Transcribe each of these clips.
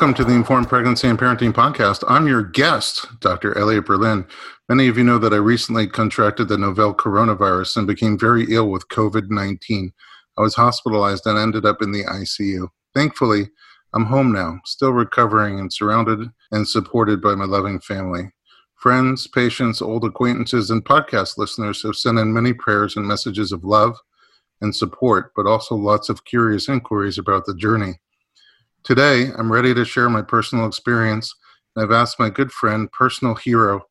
Welcome to the Informed Pregnancy and Parenting Podcast. I'm your guest, Dr. Elliot Berlin. Many of you know that I recently contracted the novel coronavirus and became very ill with COVID 19. I was hospitalized and ended up in the ICU. Thankfully, I'm home now, still recovering and surrounded and supported by my loving family. Friends, patients, old acquaintances, and podcast listeners have sent in many prayers and messages of love and support, but also lots of curious inquiries about the journey. Today, I'm ready to share my personal experience, and I've asked my good friend, personal hero,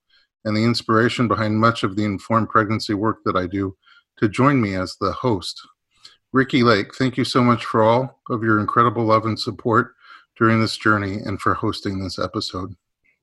and the inspiration behind much of the informed pregnancy work that I do to join me as the host. Ricki Lake, thank you so much for all of your incredible love and support during this journey and for hosting this episode.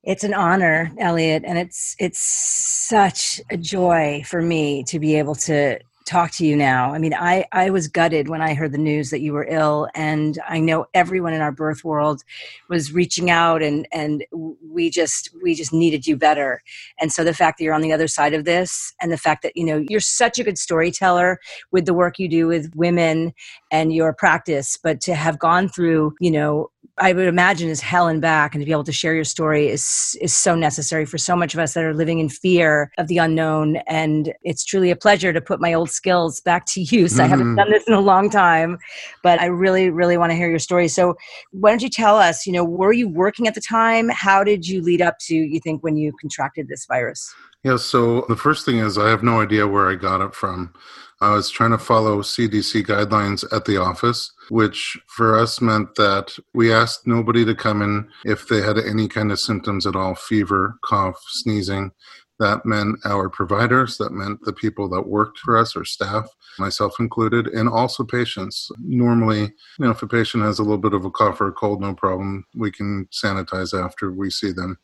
It's an honor, Elliot, and it's it's such a joy for me to be able to talk to you now. I mean, I, I was gutted when I heard the news that you were ill, and I know everyone in our birth world was reaching out, and and we just we just needed you better. And so the fact that you're on the other side of this, and the fact that you know you're such a good storyteller with the work you do with women and your practice, but to have gone through you know I would imagine is hell and back, and to be able to share your story is is so necessary for so much of us that are living in fear of the unknown. And it's truly a pleasure to put my old skills back to use. Mm-hmm. I haven't mm-hmm. done this in a long time, but I really, really want to hear your story. So, why don't you tell us? You know, were you working at the time? How did you lead up to you think when you contracted this virus? Yeah. So the first thing is I have no idea where I got it from. I was trying to follow CDC guidelines at the office, which for us meant that we asked nobody to come in if they had any kind of symptoms at all fever, cough, sneezing. That meant our providers, that meant the people that worked for us, or staff, myself included, and also patients. Normally, you know, if a patient has a little bit of a cough or a cold, no problem. We can sanitize after we see them.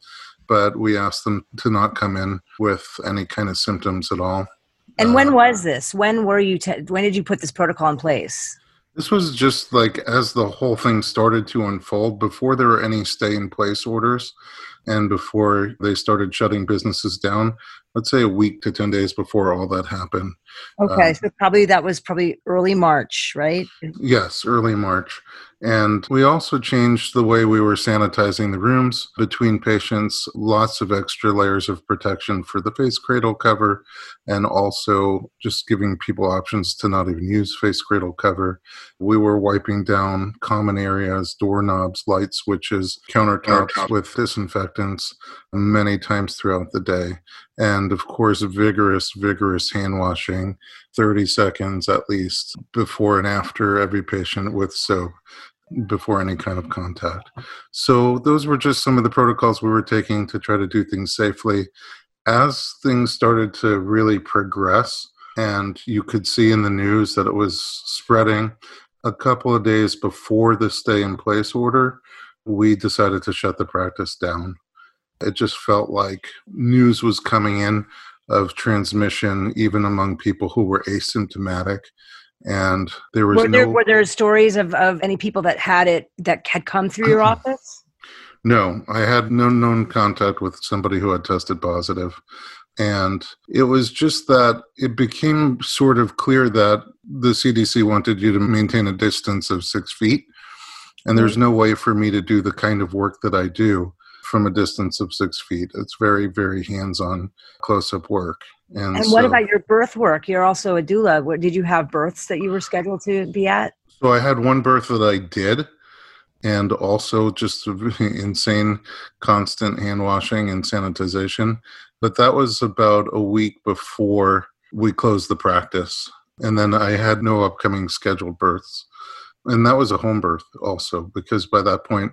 But we asked them to not come in with any kind of symptoms at all. And when uh, was this? When were you? Te- when did you put this protocol in place? This was just like as the whole thing started to unfold before there were any stay in place orders and before they started shutting businesses down let's say a week to 10 days before all that happened okay um, so probably that was probably early march right yes early march and we also changed the way we were sanitizing the rooms between patients, lots of extra layers of protection for the face cradle cover, and also just giving people options to not even use face cradle cover. We were wiping down common areas, doorknobs, light switches, countertops with disinfectants many times throughout the day. And of course, vigorous, vigorous hand washing, 30 seconds at least before and after every patient with soap before any kind of contact. So those were just some of the protocols we were taking to try to do things safely. As things started to really progress, and you could see in the news that it was spreading, a couple of days before the stay in place order, we decided to shut the practice down. It just felt like news was coming in of transmission, even among people who were asymptomatic and there was were there, no, were there stories of, of any people that had it that had come through your office? No i had no known contact with somebody who had tested positive. And it was just that it became sort of clear that the cdc wanted you to maintain a distance of six feet. And there's no way for me to do the kind of work that i do from a distance of six feet. It's very very hands-on close-up work and, and so, what about your birth work? You're also a doula. What, did you have births that you were scheduled to be at? So I had one birth that I did, and also just insane constant hand washing and sanitization. But that was about a week before we closed the practice. And then I had no upcoming scheduled births. And that was a home birth also, because by that point,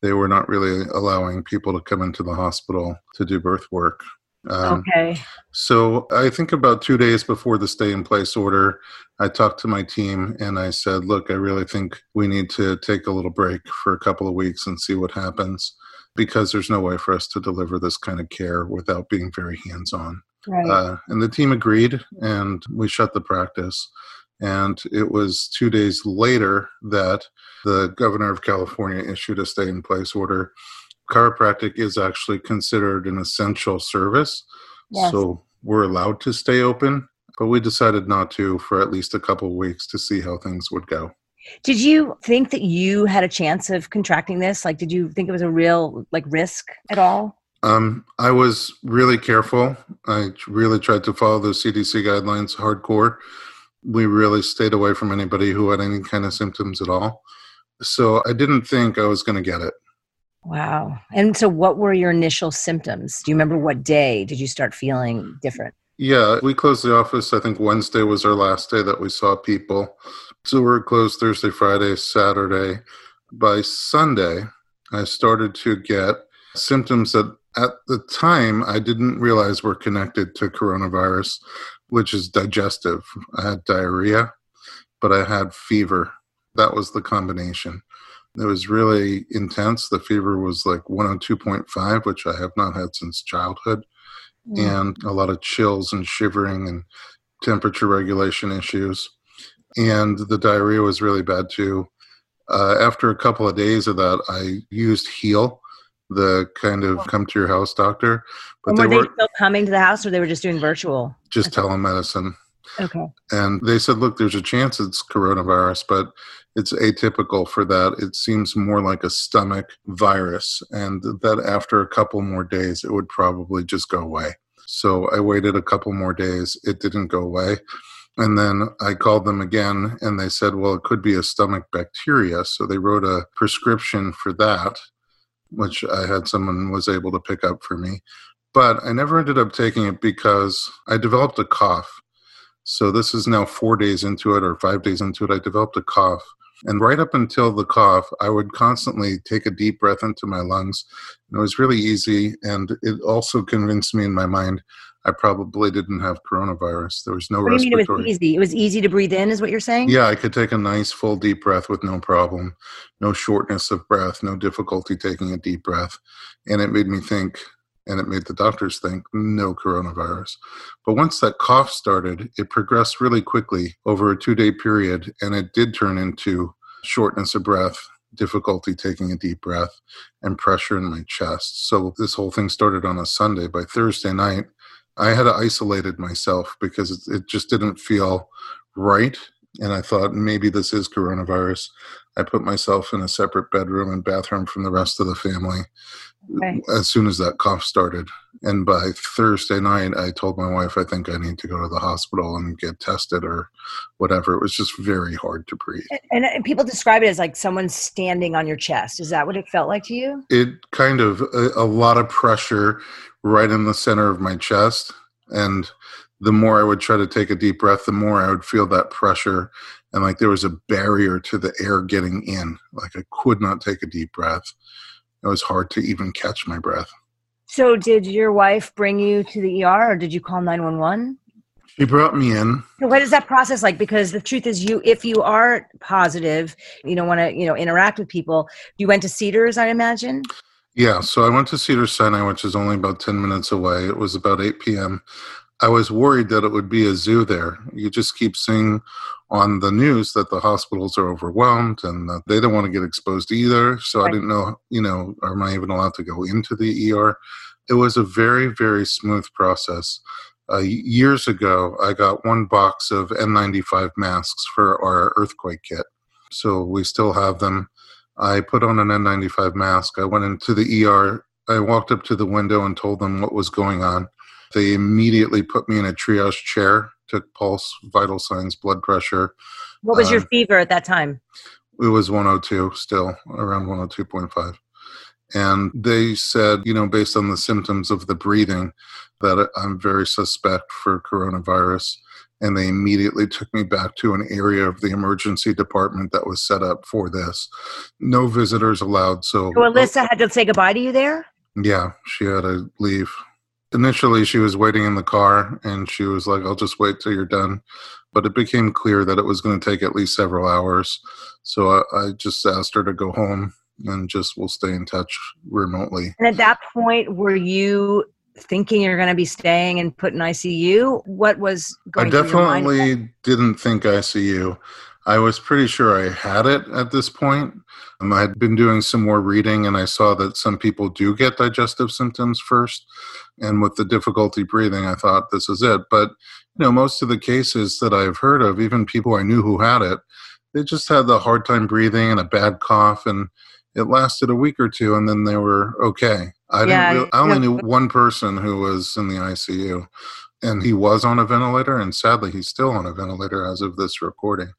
they were not really allowing people to come into the hospital to do birth work. Um, okay. So I think about two days before the stay in place order, I talked to my team and I said, look, I really think we need to take a little break for a couple of weeks and see what happens because there's no way for us to deliver this kind of care without being very hands on. Right. Uh, and the team agreed and we shut the practice. And it was two days later that the governor of California issued a stay in place order chiropractic is actually considered an essential service. Yes. So we're allowed to stay open, but we decided not to for at least a couple of weeks to see how things would go. Did you think that you had a chance of contracting this? Like, did you think it was a real like risk at all? Um, I was really careful. I really tried to follow the CDC guidelines hardcore. We really stayed away from anybody who had any kind of symptoms at all. So I didn't think I was going to get it. Wow. And so, what were your initial symptoms? Do you remember what day did you start feeling different? Yeah, we closed the office. I think Wednesday was our last day that we saw people. So we were closed Thursday, Friday, Saturday. By Sunday, I started to get symptoms that at the time I didn't realize were connected to coronavirus, which is digestive. I had diarrhea, but I had fever. That was the combination. It was really intense. The fever was like 102.5, which I have not had since childhood, mm. and a lot of chills and shivering and temperature regulation issues. And the diarrhea was really bad too. Uh, after a couple of days of that, I used Heal, the kind of come to your house doctor. But and were they, were, still coming to the house, or they were just doing virtual? Just telemedicine. Okay. And they said, look, there's a chance it's coronavirus, but it's atypical for that. It seems more like a stomach virus, and that after a couple more days, it would probably just go away. So I waited a couple more days. It didn't go away. And then I called them again, and they said, well, it could be a stomach bacteria. So they wrote a prescription for that, which I had someone was able to pick up for me. But I never ended up taking it because I developed a cough. So this is now four days into it or five days into it. I developed a cough and right up until the cough, I would constantly take a deep breath into my lungs. And it was really easy. And it also convinced me in my mind I probably didn't have coronavirus. There was no what respiratory. Do you mean it was easy? It was easy to breathe in, is what you're saying? Yeah, I could take a nice full deep breath with no problem, no shortness of breath, no difficulty taking a deep breath. And it made me think, and it made the doctors think no coronavirus. But once that cough started, it progressed really quickly over a two day period, and it did turn into shortness of breath, difficulty taking a deep breath, and pressure in my chest. So this whole thing started on a Sunday. By Thursday night, I had isolated myself because it just didn't feel right. And I thought maybe this is coronavirus. I put myself in a separate bedroom and bathroom from the rest of the family okay. as soon as that cough started. And by Thursday night, I told my wife, I think I need to go to the hospital and get tested or whatever. It was just very hard to breathe. And, uh, and people describe it as like someone standing on your chest. Is that what it felt like to you? It kind of, a, a lot of pressure right in the center of my chest. And the more I would try to take a deep breath, the more I would feel that pressure. And like there was a barrier to the air getting in. Like I could not take a deep breath. It was hard to even catch my breath. So, did your wife bring you to the ER or did you call 911? She brought me in. So what is that process like? Because the truth is, you if you are positive, you don't want to you know interact with people. You went to Cedars, I imagine. Yeah, so I went to Cedars Sinai, which is only about ten minutes away. It was about eight p.m. I was worried that it would be a zoo there. You just keep seeing on the news that the hospitals are overwhelmed and that they don't want to get exposed either. So right. I didn't know, you know, am I even allowed to go into the ER? It was a very, very smooth process. Uh, years ago, I got one box of N95 masks for our earthquake kit. So we still have them. I put on an N95 mask. I went into the ER. I walked up to the window and told them what was going on. They immediately put me in a triage chair, took pulse, vital signs, blood pressure. What was your um, fever at that time? It was 102 still, around 102.5. And they said, you know, based on the symptoms of the breathing, that I'm very suspect for coronavirus. And they immediately took me back to an area of the emergency department that was set up for this. No visitors allowed. So, so Alyssa had to say goodbye to you there? Yeah, she had to leave initially she was waiting in the car and she was like i'll just wait till you're done. But it became clear that it was going to take at least several hours. So I, I, just asked her to go home and just we'll stay in touch remotely. And at that point were you thinking you're going to be staying and put in icu what was going i definitely didn't think icu I was pretty sure I had it at this point. Um, I had been doing some more reading and I saw that some people do get digestive symptoms first. And with the difficulty breathing, I thought this is it. But, you know, most of the cases that I've heard of, even people I knew who had it, they just had the hard time breathing and a bad cough, and it lasted a week or two, and then they were okay. I Yeah, didn't. Really, I only yeah. knew one person who was in the ICU, and he was on a ventilator, and sadly, he's still on a ventilator as of this recording.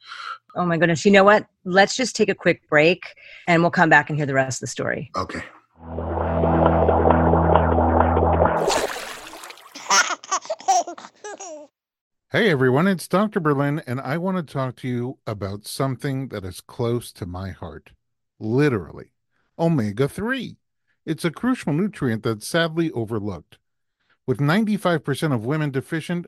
Oh my goodness. You know what? Let's just take a quick break and we'll come back and hear the rest of the story. Okay. Hey everyone, it's Dr. Berlin, and I want to talk to you about something that is close to my heart. Literally, omega 3. It's a crucial nutrient that's sadly overlooked. With 95% of women deficient,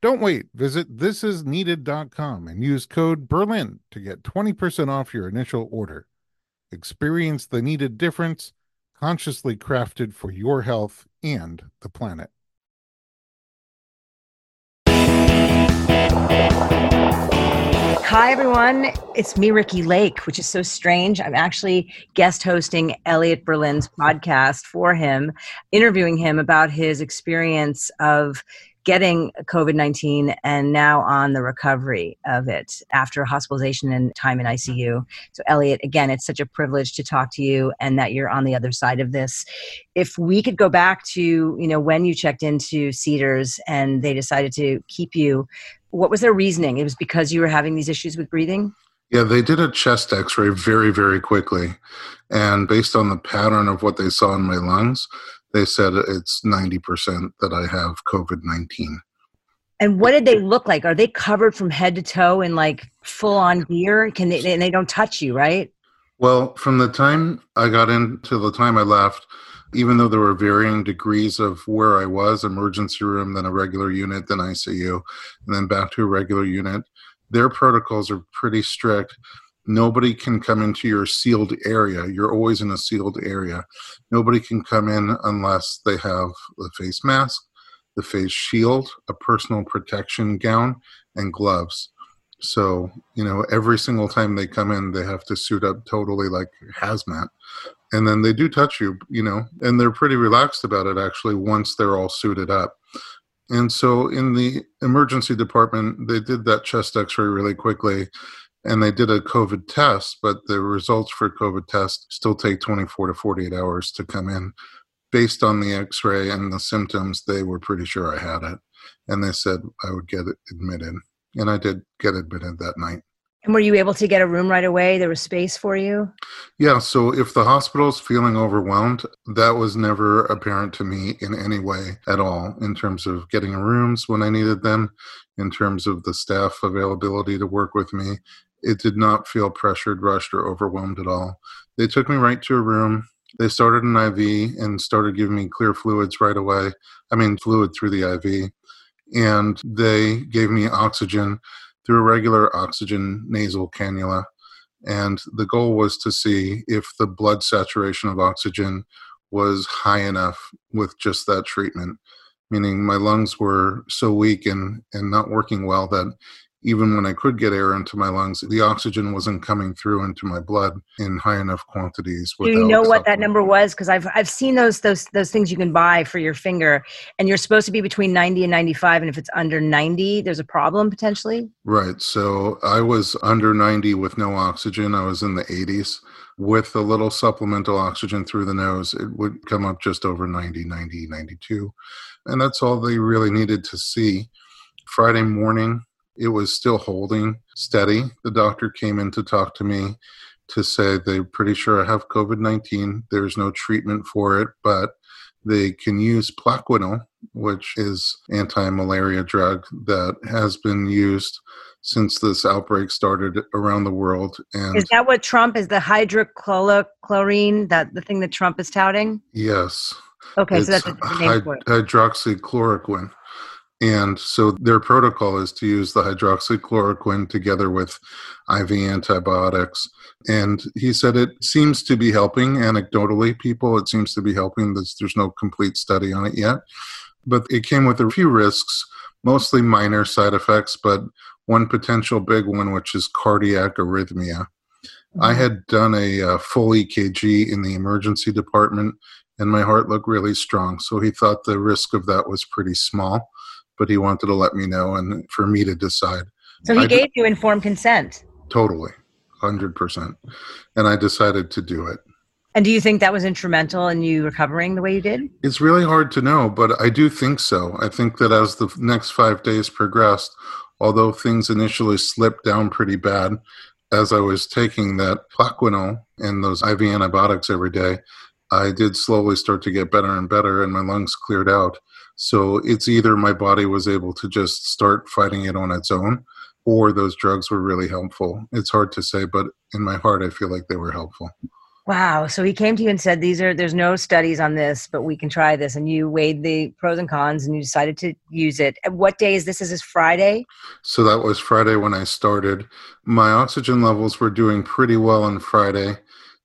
Don't wait. Visit thisisneeded.com and use code BERLIN to get 20% off your initial order. Experience the needed difference, consciously crafted for your health and the planet. Hi, everyone. It's me, Ricki Lake, which is so strange. I'm actually guest hosting Elliot Berlin's podcast for him, interviewing him about his experience of getting COVID 19 and now on the recovery of it after hospitalization and time in ICU. So, Elliot, again, it's such a privilege to talk to you and that you're on the other side of this. If we could go back to, you know, when you checked into Cedars and they decided to keep you, what was their reasoning? It was because you were having these issues with breathing? Yeah, they did a chest x ray very, very quickly. And based on the pattern of what they saw in my lungs, they said it's 90% that I have COVID 19. And what did they look like? Are they covered from head to toe in like full on gear? Can they, and they don't touch you, right? Well, from the time I got in to the time I left, even though there were varying degrees of where I was emergency room, then a regular unit, then ICU, and then back to a regular unit their protocols are pretty strict. Nobody can come into your sealed area. You're always in a sealed area. Nobody can come in unless they have the face mask, the face shield, a personal protection gown, and gloves. So, you know, every single time they come in, they have to suit up totally like hazmat. And then they do touch you, you know, and they're pretty relaxed about it actually once they're all suited up. And so in the emergency department, they did that chest x ray really quickly and they did a COVID test, but the results for COVID test still take 24 to 48 hours to come in. Based on the x ray and the symptoms, they were pretty sure I had it. And they said I would get admitted. And I did get admitted that night. And were you able to get a room right away? There was space for you? Yeah, so if the hospital's feeling overwhelmed, that was never apparent to me in any way at all in terms of getting rooms when I needed them, in terms of the staff availability to work with me. It did not feel pressured, rushed, or overwhelmed at all. They took me right to a room. They started an IV and started giving me clear fluids right away. I mean, fluid through the IV. And they gave me oxygen through a regular oxygen nasal cannula. And the goal was to see if the blood saturation of oxygen was high enough with just that treatment, meaning my lungs were so weak and, and not working well that even when I could get air into my lungs, the oxygen wasn't coming through into my blood in high enough quantities. Do you know what that number was? Because I've I've seen those those those things you can buy for your finger, and you're supposed to be between 90 and 95, and if it's under 90, there's a problem potentially. Right. So I was under 90 with no oxygen. I was in the 80s. With a little supplemental oxygen through the nose, it would come up just over 90, 90, 92. And that's all they really needed to see. Friday morning, it was still holding steady. The doctor came in to talk to me to say they're pretty sure I have COVID 19. There's no treatment for it, but they can use Plaquenil, which is anti-malaria drug that has been used since this outbreak started around the world. And Is that what Trump is the hydrochlorine that the thing that Trump is touting? yes, Okay, so that's different name for hyd- it. hydroxychloroquine. And so their protocol is to use the hydroxychloroquine together with IV antibiotics. And he said it seems to be helping anecdotally people. It seems to be helping. There's, there's no complete study on it yet. But it came with a few risks, mostly minor side effects, but one potential big one, which is cardiac arrhythmia. Mm-hmm. I had done a uh, full EKG in the emergency department and my heart looked really strong. So he thought the risk of that was pretty small but he wanted to let me know and for me to decide. So he I gave you informed consent. Totally, hundred percent, and I decided to do it. And do you think that was instrumental in you recovering the way you did? It's really hard to know, but I do think so. I think that as the next five days progressed, although things initially slipped down pretty bad, as I was taking that Plaquenil and those IV antibiotics every day, I did slowly start to get better and better, and my lungs cleared out. So it's either my body was able to just start fighting it on its own, or those drugs were really helpful. It's hard to say, but in my heart, I feel like they were helpful. Wow. So he came to you and said, These are, there's no studies on this, but we can try this. And you weighed the pros and cons and you decided to use it. And what day is this? Is this Friday? So that was Friday when I started. My oxygen levels were doing pretty well on Friday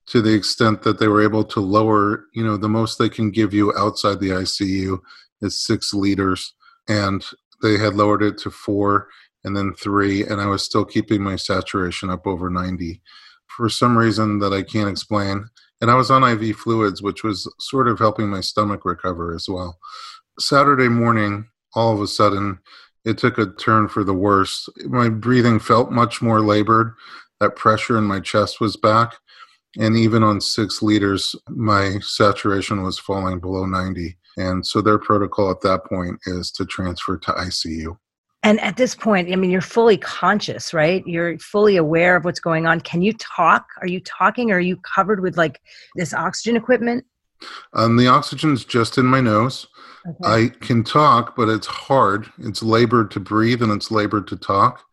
to the extent that they were able to lower, you know, the most they can give you outside the ICU is six liters, and they had lowered it to four and then three, and I was still keeping my saturation up over 90 for some reason that I can't explain. And I was on IV fluids, which was sort of helping my stomach recover as well. Saturday morning, all of a sudden, it took a turn for the worse. My breathing felt much more labored. That pressure in my chest was back. And even on six liters, my saturation was falling below 90. And so their protocol at that point is to transfer to ICU. And at this point, I mean, you're fully conscious, right? You're fully aware of what's going on. Can you talk? Are you talking? Or are you covered with like this oxygen equipment? Um, the oxygen's just in my nose. Okay. I can talk, but it's hard. It's labored to breathe and it's labored to talk.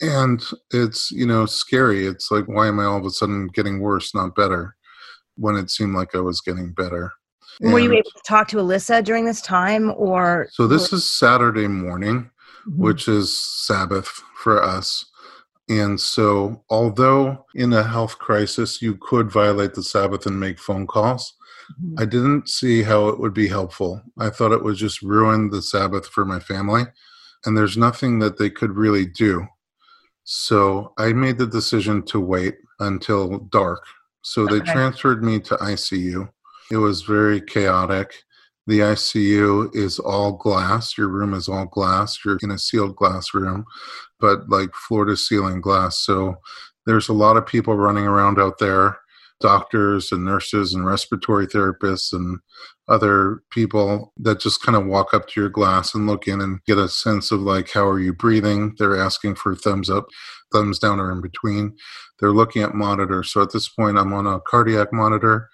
And it's, you know, scary. It's like, why am I all of a sudden getting worse, not better, when it seemed like I was getting better? And Were you able to talk to Alyssa during this time or? So this is Saturday morning, mm-hmm. which is Sabbath for us. And so, although in a health crisis you could violate the Sabbath and make phone calls, mm-hmm. I didn't see how it would be helpful. I thought it would just ruin the Sabbath for my family. And there's nothing that they could really do. So I made the decision to wait until dark. So they transferred me to ICU. It was very chaotic. The ICU is all glass. Your room is all glass. You're in a sealed glass room, but like floor to ceiling glass. So there's a lot of people running around out there doctors and nurses and respiratory therapists and other people that just kind of walk up to your glass and look in and get a sense of like how are you breathing they're asking for thumbs up thumbs down or in between they're looking at monitors so at this point i'm on a cardiac monitor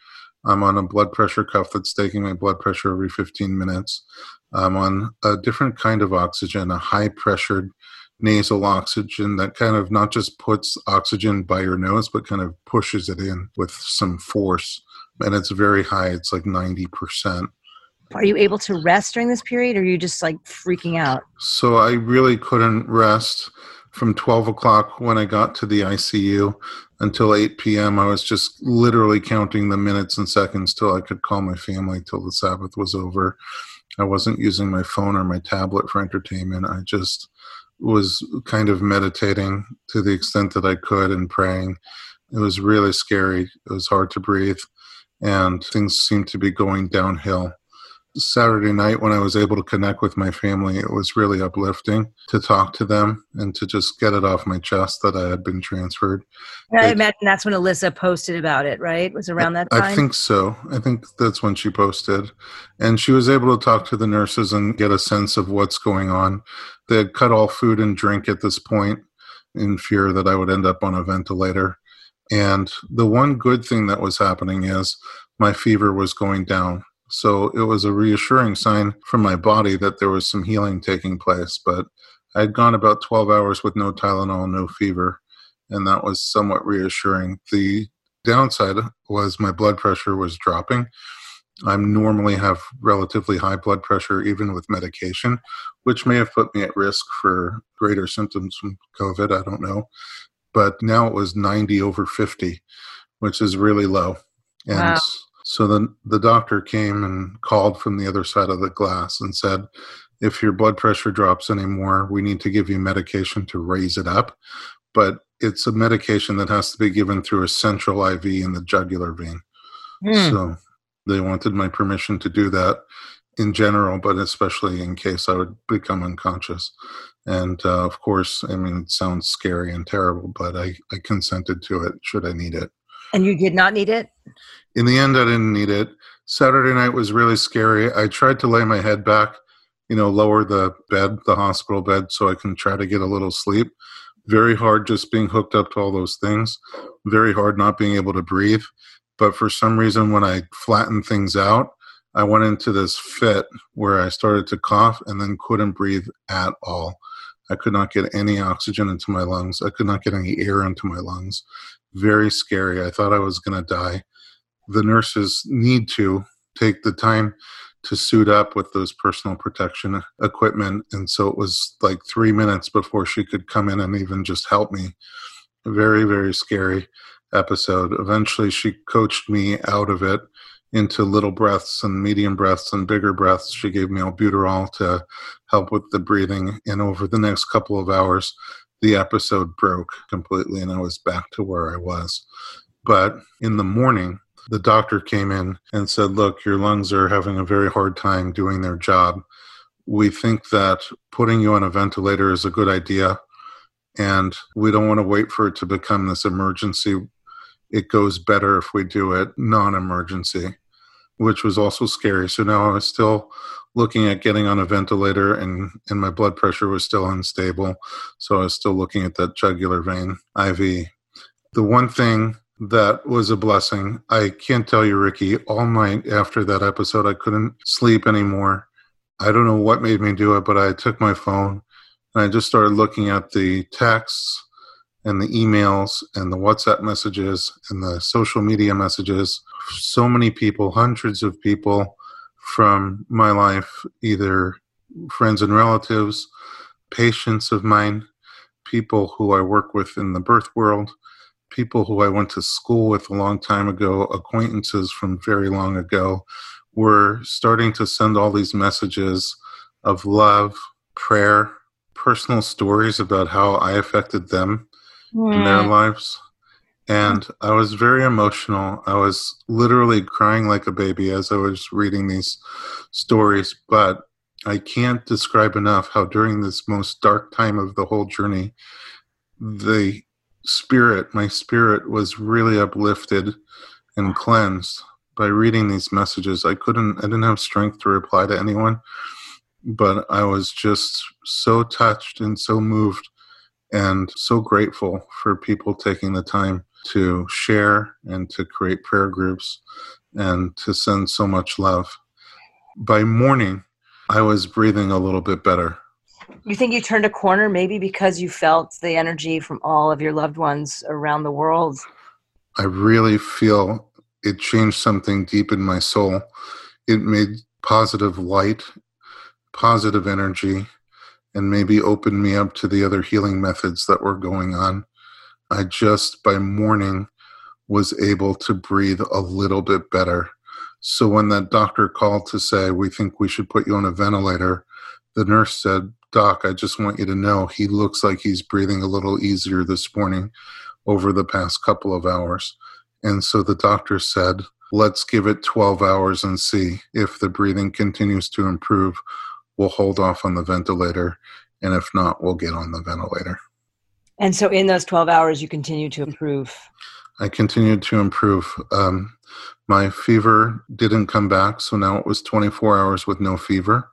I'm on a blood pressure cuff that's taking my blood pressure every 15 minutes. I'm on a different kind of oxygen, a high pressured nasal oxygen that kind of not just puts oxygen by your nose, but kind of pushes it in with some force. And it's very high, it's like 90%. Are you able to rest during this period or are you just like freaking out? So I really couldn't rest from 12 o'clock when I got to the ICU until 8 p.m. I was just literally counting the minutes and seconds till I could call my family till the Sabbath was over. I wasn't using my phone or my tablet for entertainment. I just was kind of meditating to the extent that I could and praying. It was really scary. It was hard to breathe, and things seemed to be going downhill. Saturday night when I was able to connect with my family, it was really uplifting to talk to them and to just get it off my chest that I had been transferred. I imagine that's when Alyssa posted about it, right? It was around that time? I think so. I think that's when she posted. And she was able to talk to the nurses and get a sense of what's going on. They had cut all food and drink at this point in fear that I would end up on a ventilator. And the one good thing that was happening is my fever was going down so it was a reassuring sign from my body that there was some healing taking place. But I'd gone about 12 hours with no Tylenol, no fever, and that was somewhat reassuring. The downside was my blood pressure was dropping. I normally have relatively high blood pressure, even with medication, which may have put me at risk for greater symptoms from COVID. I don't know. But now it was 90 over 50, which is really low. And wow. So then the doctor came and called from the other side of the glass and said, if your blood pressure drops anymore, we need to give you medication to raise it up. But it's a medication that has to be given through a central IV in the jugular vein. Mm. So they wanted my permission to do that in general, but especially in case I would become unconscious. And uh, of course, I mean, it sounds scary and terrible, but I, I consented to it should I need it. And you did not need it? In the end, I didn't need it. Saturday night was really scary. I tried to lay my head back, you know, lower the bed, the hospital bed, so I can try to get a little sleep. Very hard just being hooked up to all those things. Very hard not being able to breathe. But for some reason, when I flattened things out, I went into this fit where I started to cough and then couldn't breathe at all. I could not get any oxygen into my lungs. I could not get any air into my lungs. Very scary. I thought I was going to die. The nurses need to take the time to suit up with those personal protection equipment. And so it was like three minutes before she could come in and even just help me. Very, very scary episode. Eventually, she coached me out of it into little breaths and medium breaths and bigger breaths. She gave me albuterol to help with the breathing. And over the next couple of hours, the episode broke completely and I was back to where I was. But in the morning, the doctor came in and said, Look, your lungs are having a very hard time doing their job. We think that putting you on a ventilator is a good idea. And we don't want to wait for it to become this emergency it goes better if we do it non emergency, which was also scary. So now I was still looking at getting on a ventilator and, and my blood pressure was still unstable. So I was still looking at that jugular vein IV. The one thing that was a blessing, I can't tell you, Ricki, all night after that episode, I couldn't sleep anymore. I don't know what made me do it, but I took my phone and I just started looking at the texts and the emails and the WhatsApp messages and the social media messages. So many people, hundreds of people from my life, either friends and relatives, patients of mine, people who I work with in the birth world, people who I went to school with a long time ago, acquaintances from very long ago, were starting to send all these messages of love, prayer, personal stories about how I affected them in their lives. And I was very emotional. I was literally crying like a baby as I was reading these stories. But I can't describe enough how during this most dark time of the whole journey, the spirit, my spirit, was really uplifted and cleansed by reading these messages. I couldn't, I didn't have strength to reply to anyone, but I was just so touched and so moved and so grateful for people taking the time to share and to create prayer groups and to send so much love. By morning, I was breathing a little bit better. You think you turned a corner maybe because you felt the energy from all of your loved ones around the world? I really feel it changed something deep in my soul. It made positive light, positive energy, and maybe opened me up to the other healing methods that were going on. I just, by morning, was able to breathe a little bit better. So when that doctor called to say, We think we should put you on a ventilator, the nurse said, Doc, I just want you to know he looks like he's breathing a little easier this morning over the past couple of hours. And so the doctor said, Let's give it 12 hours and see if the breathing continues to improve we'll hold off on the ventilator. And if not, we'll get on the ventilator. And so in those 12 hours, you continue to improve? I continued to improve. Um, my fever didn't come back, so now it was 24 hours with no fever.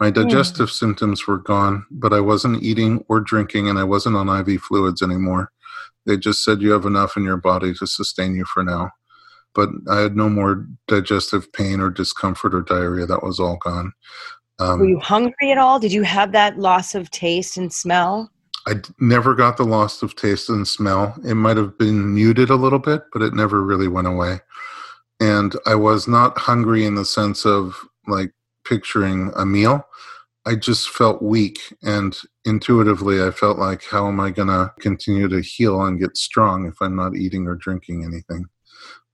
My hmm. digestive mm. symptoms were gone, but I wasn't eating or drinking, and I wasn't on IV fluids anymore. They just said you have enough in your body to sustain you for now. But I had no more digestive pain or discomfort or diarrhea. That was all gone. Um, Were you hungry at all? Did you have that loss of taste and smell? I never got the loss of taste and smell. It might have been muted a little bit, but it never really went away. and I was not hungry in the sense of like picturing a meal. I just felt weak, and intuitively, I felt like, how am I going to continue to heal and get strong if I'm not eating or drinking anything?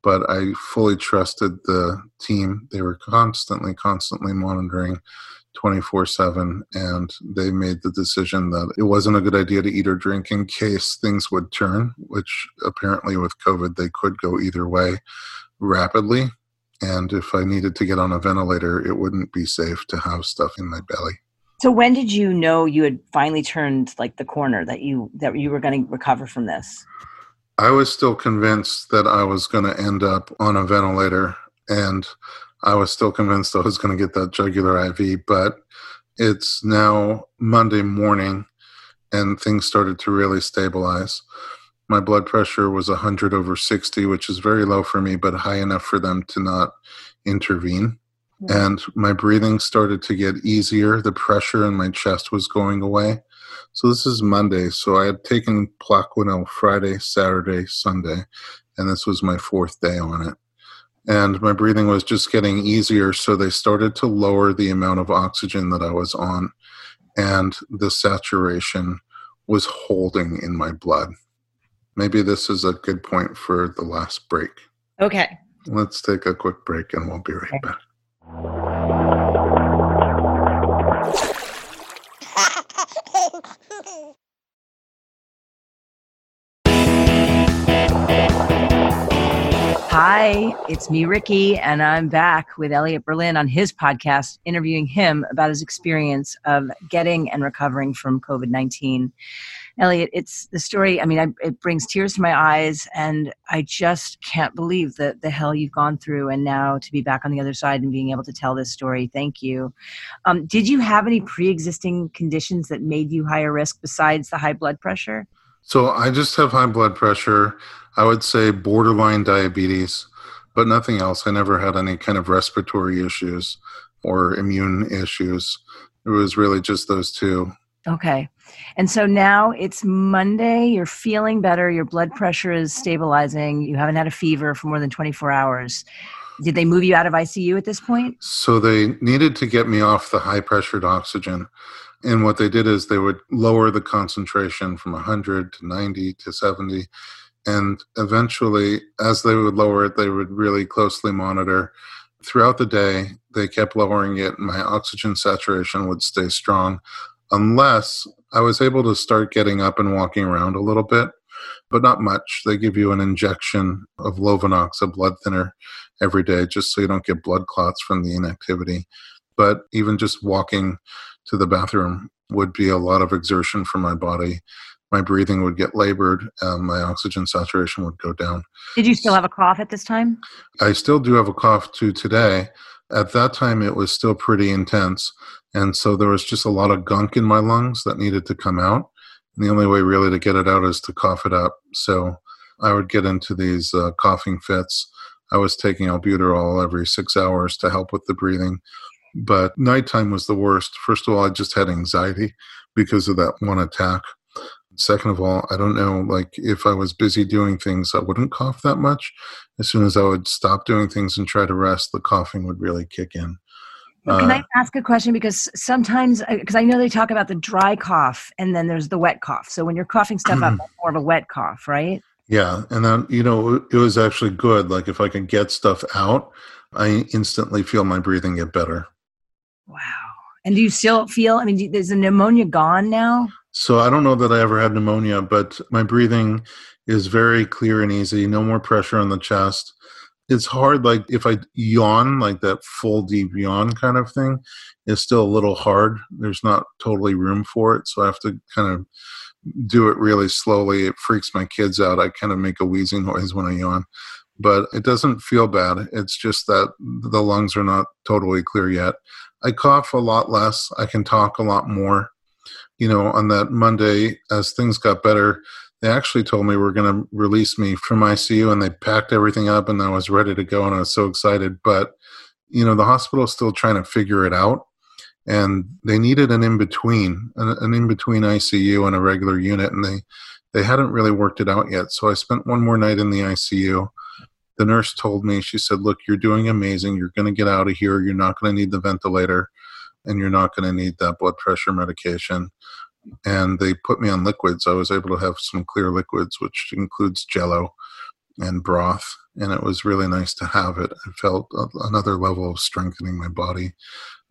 But I fully trusted the team. They were constantly, constantly monitoring 24 7, and they made the decision that it wasn't a good idea to eat or drink in case things would turn, which apparently with COVID, they could go either way rapidly. And if I needed to get on a ventilator, it wouldn't be safe to have stuff in my belly. So when did you know you had finally turned like the corner that you that you were going to recover from this? I was still convinced that I was going to end up on a ventilator and I was still convinced I was going to get that jugular IV, but it's now Monday morning and things started to really stabilize my blood pressure was 100 over 60, which is very low for me, but high enough for them to not intervene. And my breathing started to get easier. The pressure in my chest was going away. So this is Monday. So I had taken Plaquenil Friday, Saturday, Sunday, and this was my fourth day on it. And my breathing was just getting easier. So they started to lower the amount of oxygen that I was on, and the saturation was holding in my blood maybe this is a good point for the last break. Okay. Let's take a quick break and we'll be right okay. back. It's me, Ricki, and I'm back with Elliot Berlin on his podcast, interviewing him about his experience of getting and recovering from COVID 19. Elliot, it's the story. I mean, I, it brings tears to my eyes, and I just can't believe the the hell you've gone through, and now to be back on the other side and being able to tell this story. Thank you. Um, did you have any pre-existing conditions that made you higher risk besides the high blood pressure? So I just have high blood pressure. I would say borderline diabetes, but nothing else. I never had any kind of respiratory issues or immune issues. It was really just those two. Okay. And so now it's Monday, you're feeling better, your blood pressure is stabilizing, you haven't had a fever for more than 24 hours. Did they move you out of ICU at this point? So they needed to get me off the high pressured oxygen. And what they did is they would lower the concentration from 100 to 90 to 70. And eventually, as they would lower it, they would really closely monitor. Throughout the day, they kept lowering it, and my oxygen saturation would stay strong unless I was able to start getting up and walking around a little bit, but not much. They give you an injection of Lovenox, a blood thinner, every day just so you don't get blood clots from the inactivity. But even just walking to the bathroom would be a lot of exertion for my body. My breathing would get labored, and my oxygen saturation would go down. Did you still have a cough at this time? I still do have a cough to today. At that time, it was still pretty intense. And so there was just a lot of gunk in my lungs that needed to come out. And the only way really to get it out is to cough it up. So I would get into these uh, coughing fits. I was taking albuterol every six hours to help with the breathing. But nighttime was the worst. First of all, I just had anxiety because of that one attack. Second of all, I don't know, like if I was busy doing things, I wouldn't cough that much. As soon as I would stop doing things and try to rest, the coughing would really kick in. Can I uh, ask a question? Because sometimes, because uh, I know they talk about the dry cough and then there's the wet cough. So when you're coughing stuff up, more of a wet cough, right? Yeah. And then, you know, it was actually good. Like if I could get stuff out, I instantly feel my breathing get better. Wow. And do you still feel, I mean, is the pneumonia gone now? So I don't know that I ever had pneumonia, but my breathing is very clear and easy. No more pressure on the chest. It's hard like if i yawn like that full deep yawn kind of thing is still a little hard. There's not totally room for it so i have to kind of do it really slowly. It freaks my kids out. I kind of make a wheezing noise when i yawn but it doesn't feel bad. It's just that the lungs are not totally clear yet. I cough a lot less. I can talk a lot more you know on that monday as things got better they actually told me we're going to release me from ICU and they packed everything up and I was ready to go and I was so excited. But, you know, the hospital's still trying to figure it out and they needed an in between, an in between ICU and a regular unit. And they, they hadn't really worked it out yet. So I spent one more night in the ICU. the nurse told me, she said, Look, you're doing amazing. You're going to get out of here. You're not going to need the ventilator and you're not going to need that blood pressure medication. And they put me on liquids. I was able to have some clear liquids, which includes jello and broth. And it was really nice to have it. I felt another level of strengthening my body.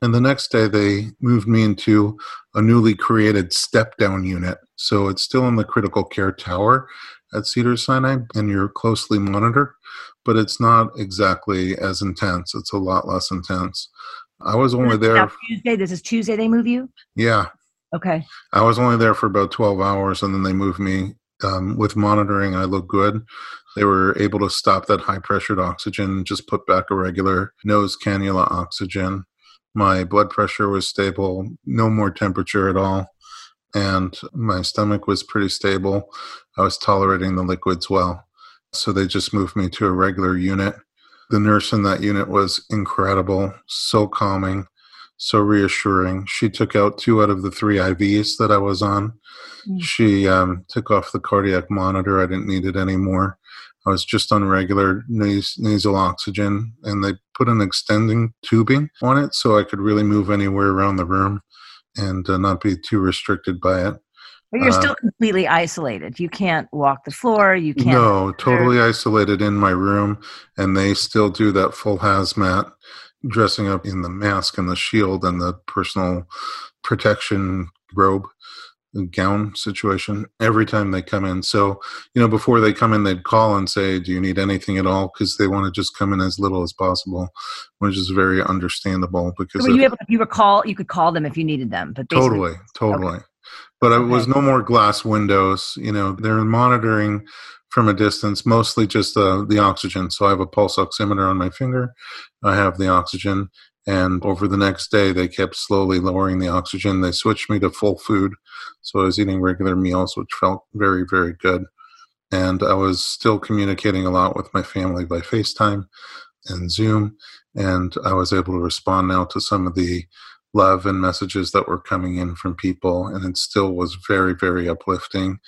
And the next day, they moved me into a newly created step down unit. So it's still in the critical care tower at Cedars-Sinai, and you're closely monitored, but it's not exactly as intense. It's a lot less intense. I was only there. Now, Tuesday. This is Tuesday. They move you. Yeah. Okay. I was only there for about twelve hours, and then they moved me um, with monitoring. I looked good. They were able to stop that high pressured oxygen, just put back a regular nose cannula oxygen. My blood pressure was stable, no more temperature at all, and my stomach was pretty stable. I was tolerating the liquids well. So they just moved me to a regular unit. The nurse in that unit was incredible, so calming, so reassuring. She took out two out of the three IVs that I was on. Mm. She um, took off the cardiac monitor. I didn't need it anymore. I was just on regular nas- nasal oxygen, and they put an extending tubing on it so I could really move anywhere around the room and uh, not be too restricted by it. But you're uh, still completely isolated. You can't walk the floor. You can't. No, totally isolated in my room, and they still do that full hazmat, dressing up in the mask and the shield and the personal protection robe gown situation every time they come in. So, you know, before they come in, they'd call and say, Do you need anything at all? Because they want to just come in as little as possible, which is very understandable. Because so you, able, you were call, you could call them if you needed them, but totally, totally. Okay. But it was no more glass windows. You know, they're monitoring from a distance, mostly just uh, the oxygen. So I have a pulse oximeter on my finger. I have the oxygen, and over the next day, they kept slowly lowering the oxygen. They switched me to full food. So I was eating regular meals, which felt very, very good. And I was still communicating a lot with my family by FaceTime and Zoom. And I was able to respond now to some of the love and messages that were coming in from people. And it still was very, very uplifting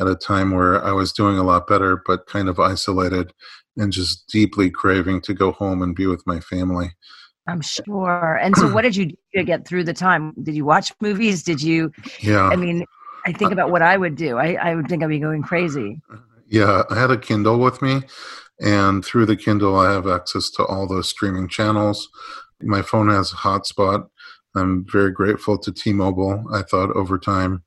at a time where I was doing a lot better, but kind of isolated and just deeply craving to go home and be with my family. I'm sure. And so, what did you do to get through the time? Did you watch movies? Did you? Yeah. I mean, I think uh, about what I would do. I, I would think I'd be going crazy. Yeah, I had a Kindle with me, and through the Kindle, I have access to all those streaming channels. My phone has a hotspot. I'm very grateful to T-Mobile. I thought over time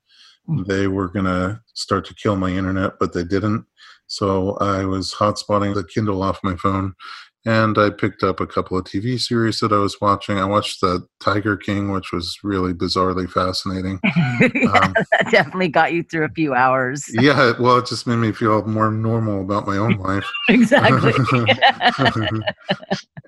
hmm. they were going to start to kill my internet, but they didn't. So I was hotspotting the Kindle off my phone and I picked up a couple of TV series that I was watching. I watched the Tiger King, which was really bizarrely fascinating. yeah, um, that definitely got you through a few hours. yeah, well, it just made me feel more normal about my own life. exactly.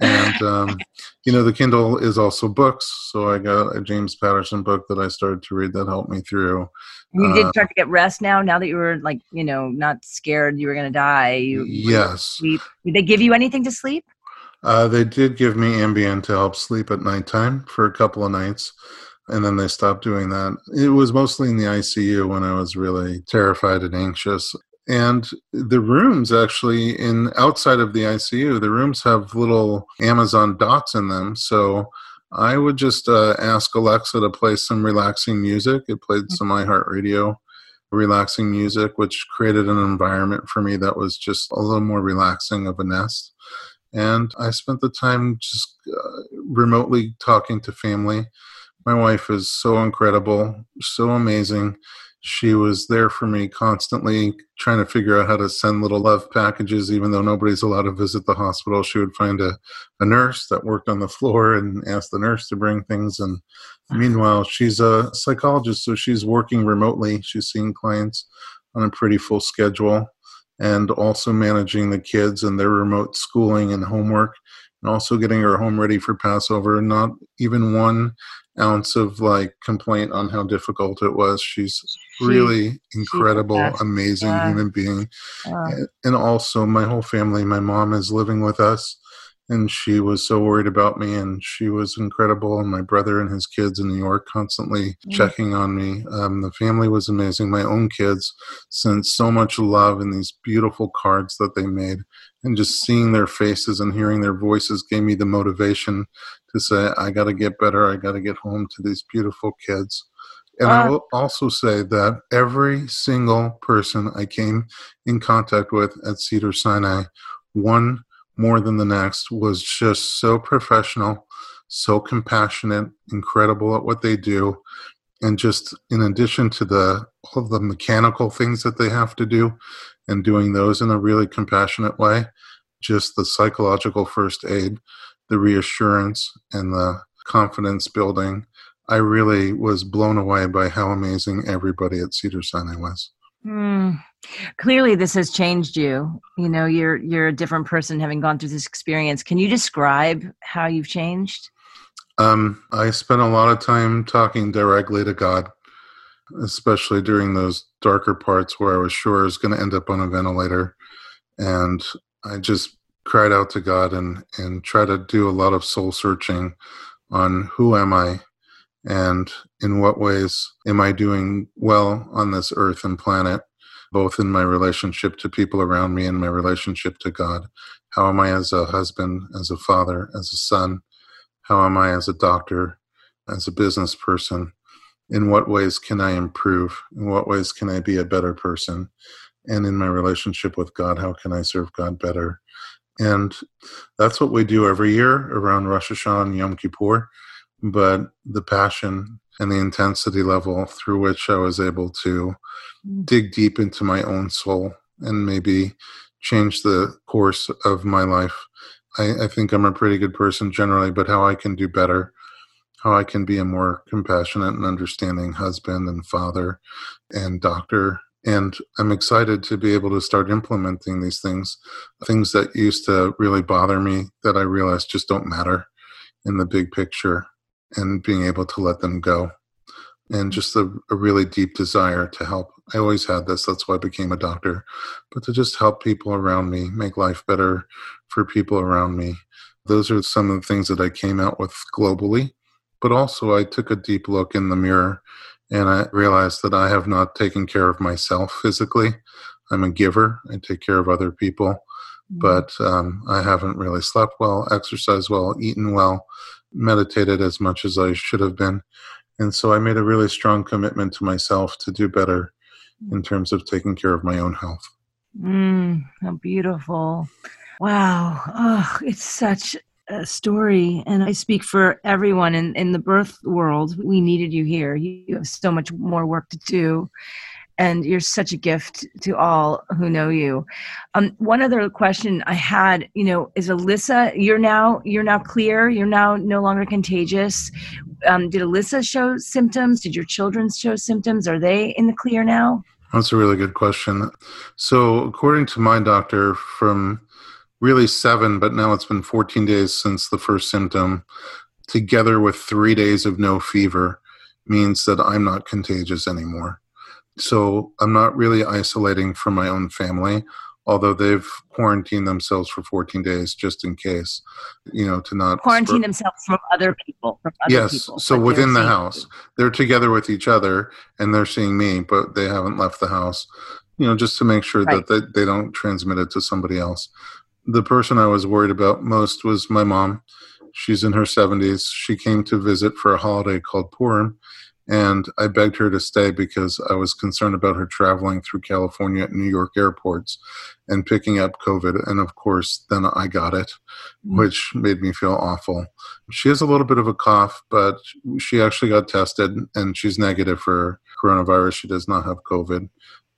and um, you know, the Kindle is also books, so I got a James Patterson book that I started to read that helped me through. You did uh, start to get rest now. Now that you were like, you know, not scared you were going to die. You yes. Sleep. Did they give you anything to sleep? Uh, they did give me Ambien to help sleep at nighttime for a couple of nights, and then they stopped doing that. It was mostly in the ICU when I was really terrified and anxious. And the rooms actually in outside of the ICU, the rooms have little Amazon dots in them. So I would just uh, ask Alexa to play some relaxing music. It played mm-hmm. some iHeartRadio relaxing music, which created an environment for me that was just a little more relaxing of a nest. And I spent the time just uh, remotely talking to family. My wife is so incredible, so amazing she was there for me constantly trying to figure out how to send little love packages even though nobody's allowed to visit the hospital. She would find a, a nurse that worked on the floor and ask the nurse to bring things and mm-hmm. meanwhile she's a psychologist so she's working remotely. She's seeing clients on a pretty full schedule and also managing the kids and their remote schooling and homework and also getting her home ready for passover. Not even one ounce of like complaint on how difficult it was. She's really incredible, amazing yeah. human being. And also, my whole family, my mom is living with us and she was so worried about me and she was incredible and my brother and his kids in new york constantly mm. checking on me um, the family was amazing my own kids sent so much love in these beautiful cards that they made and just seeing their faces and hearing their voices gave me the motivation to say i got to get better i got to get home to these beautiful kids and uh, I will also say that every single person I came in contact with at Cedars-Sinai, one more than the next, was just so professional, so compassionate, incredible at what they do. And just in addition to the all the mechanical things that they have to do and doing those in a really compassionate way, just the psychological first aid, the reassurance and the confidence building. I really was blown away by how amazing everybody at Cedars-Sinai was. Mm. Clearly, this has changed you. You know, you're you're a different person having gone through this experience. Can you describe how you've changed? Um, I spent a lot of time talking directly to God, especially during those darker parts where I was sure I was going to end up on a ventilator, and I just cried out to God and and try to do a lot of soul searching on who am I and in what ways am I doing well on this earth and planet, both in my relationship to people around me and my relationship to God? How am I as a husband, as a father, as a son? How am I as a doctor, as a business person? In what ways can I improve? In what ways can I be a better person? And in my relationship with God, how can I serve God better? And that's what we do every year around Rosh Hashanah and Yom Kippur but the passion and the intensity level through which I was able to dig deep into my own soul and maybe change the course of my life. I, I, think I'm a pretty good person generally, but how I can do better, how I can be a more compassionate and understanding husband and father and doctor. And I'm excited to be able to start implementing these things, things that used to really bother me that I realized just don't matter in the big picture and being able to let them go and just a, a, really deep desire to help. I always had this, that's why I became a doctor, but to just help people around me, make life better for people around me. Those are some of the things that I came out with globally, but also I took a deep look in the mirror and I realized that I have not taken care of myself physically. I'm a giver, I take care of other people, mm-hmm. but um, I haven't really slept well, exercised well, eaten well, meditated as much as I should have been. And so I made a really strong commitment to myself to do better in terms of taking care of my own health. Mm, how beautiful. Wow. Oh, it's such a story. And I speak for everyone in, in the birth world. We needed you here. You, you have so much more work to do and you're such a gift to all who know you. Um, one other question I had, you know, is Alyssa. You're now you're now clear. You're now no longer contagious. Um, did Alyssa show symptoms? Did your children show symptoms? Are they in the clear now? That's a really good question. So, according to my doctor, from really seven, but now it's been 14 days since the first symptom, together with three days of no fever, means that I'm not contagious anymore. So I'm not really isolating from my own family, although they've quarantined themselves for 14 days just in case, you know, to not quarantine themselves from other people. From other yes. People, so within the house, they're together with each other and they're seeing me, but they haven't left the house, you know, just to make sure right. that they, they don't transmit it to somebody else. The person I was worried about most was my mom. She's in her 70s. She came to visit for a holiday called Purim and I begged her to stay because I was concerned about her traveling through California and New York airports and picking up COVID. And of course, then I got it, mm. which made me feel awful. She has a little bit of a cough, but she actually got tested and she's negative for coronavirus. She does not have COVID.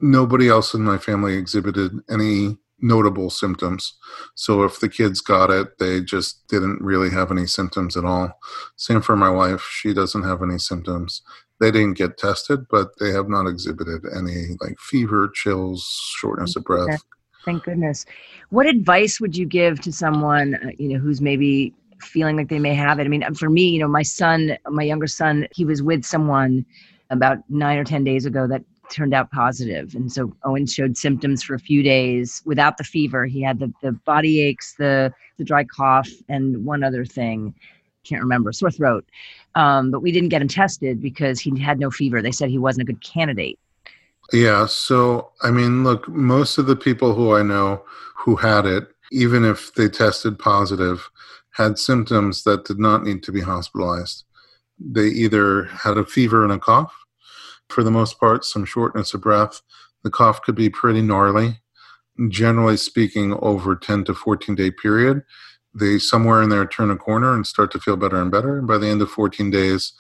Nobody else in my family exhibited any notable symptoms. So if the kids got it, they just didn't really have any symptoms at all. Same for my wife. She doesn't have any symptoms. They didn't get tested, but they have not exhibited any like fever, chills, shortness of breath. Thank goodness. What advice would you give to someone, uh, you know, who's maybe feeling like they may have it? I mean, for me, you know, my son, my younger son, he was with someone about nine or 10 days ago that turned out positive. And so Owen showed symptoms for a few days without the fever. He had the, the body aches, the, the dry cough, and one other thing. Can't remember, sore throat. Um, but we didn't get him tested because he had no fever. They said he wasn't a good candidate. Yeah. So, I mean, look, most of the people who I know who had it, even if they tested positive, had symptoms that did not need to be hospitalized. They either had a fever and a cough, for the most part, some shortness of breath. The cough could be pretty gnarly. Generally speaking, over 10 to 14 day period, they somewhere in there turn a corner and start to feel better and better. And by the end of 14 days,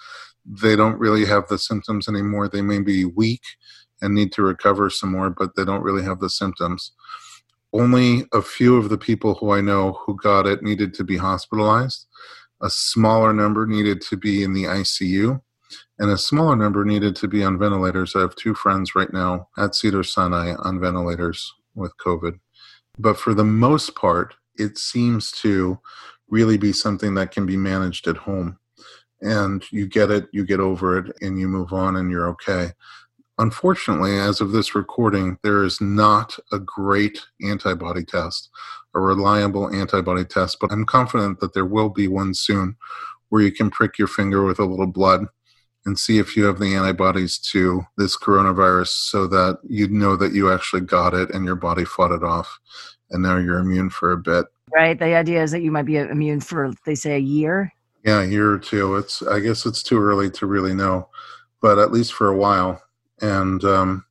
they don't really have the symptoms anymore. They may be weak and need to recover some more, but they don't really have the symptoms. Only a few of the people who I know who got it needed to be hospitalized. A smaller number needed to be in the ICU and a smaller number needed to be on ventilators. I have two friends right now at Cedars-Sinai on ventilators with COVID. But for the most part, it seems to really be something that can be managed at home. And you get it, you get over it, and you move on, and you're okay. Unfortunately, as of this recording, there is not a great antibody test, a reliable antibody test, but I'm confident that there will be one soon where you can prick your finger with a little blood and see if you have the antibodies to this coronavirus so that you know that you actually got it and your body fought it off and now you're immune for a bit. Right the idea is that you might be immune for they say a year. Yeah a year or two. It's i guess it's too early to really know but at least for a while. And um,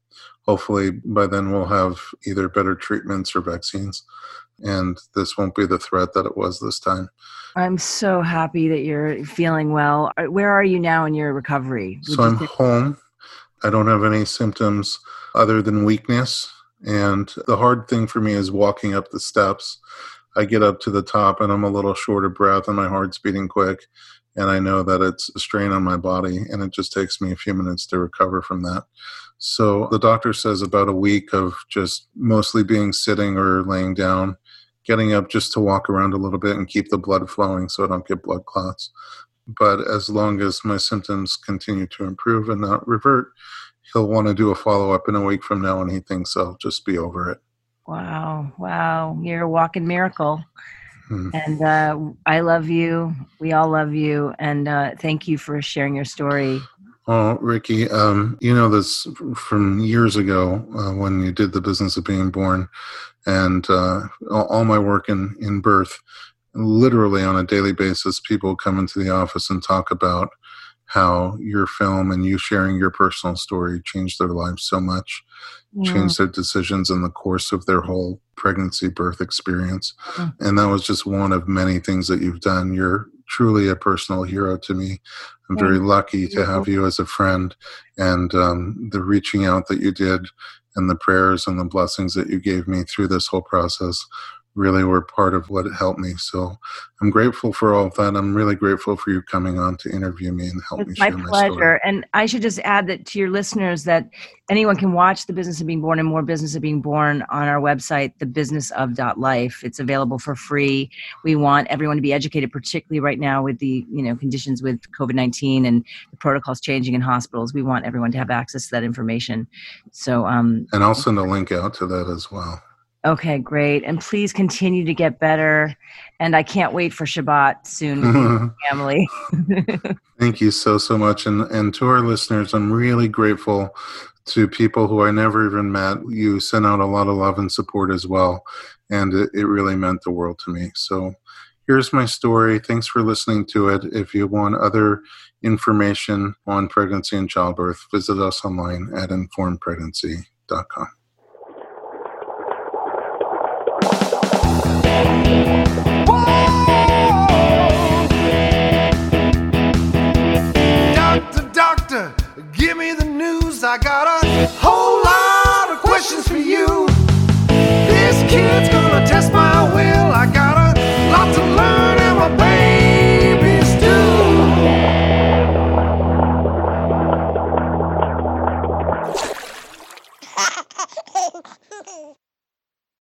hopefully by then we'll have either better treatments or vaccines and this won't be the threat that it was this time I'm so happy that you're feeling well. Uh, where are you now in your recovery? Would so I'm home. I don't have any symptoms other than weakness. And the hard thing for me is walking up the steps. I get up to the top and I'm a little short of breath and my heart's beating quick. And I know that it's a strain on my body and it just takes me a few minutes to recover from that. So the doctor says about a week of just mostly being sitting or laying down getting up just to walk around a little bit and keep the blood flowing so I don't get blood clots. But as long as my symptoms continue to improve and not revert, he'll want to do a follow up in a week from now, and he thinks I'll just be over it. Wow, wow, you're a walking miracle. Hmm. And uh, I love you. We all love you. And uh, thank you for sharing your story. Oh, Ricki, um, you know this from years ago uh, when you did the business of being born and uh, all my work in, in birth, literally on a daily basis, people come into the office and talk about how your film and you sharing your personal story changed their lives so much, yeah. changed their decisions in the course of their whole pregnancy birth experience. Mm. And that was just one of many things that you've done. You're truly a personal hero to me. I'm very lucky to have you as a friend and um, the reaching out that you did and the prayers and the blessings that you gave me through this whole process really were part of what helped me. So I'm grateful for all of that. I'm really grateful for you coming on to interview me and help it's me my share pleasure. my story. And I should just add that to your listeners that anyone can watch The Business of Being Born and More Business of Being Born on our website, thebusinessof.life. It's available for free. We want everyone to be educated, particularly right now with the you know conditions with COVID-19 and the protocols changing in hospitals. We want everyone to have access to that information. So um, and I'll send a link out to that as well. Okay, great. And please continue to get better. And I can't wait for Shabbat soon with family. Thank you so, so much. And, and to our listeners, I'm really grateful to people who I never even met. You sent out a lot of love and support as well. And it, it really meant the world to me. So here's my story. Thanks for listening to it. If you want other information on pregnancy and childbirth, visit us online at informedpregnancy.com. I got a whole lot of questions for you. This kid's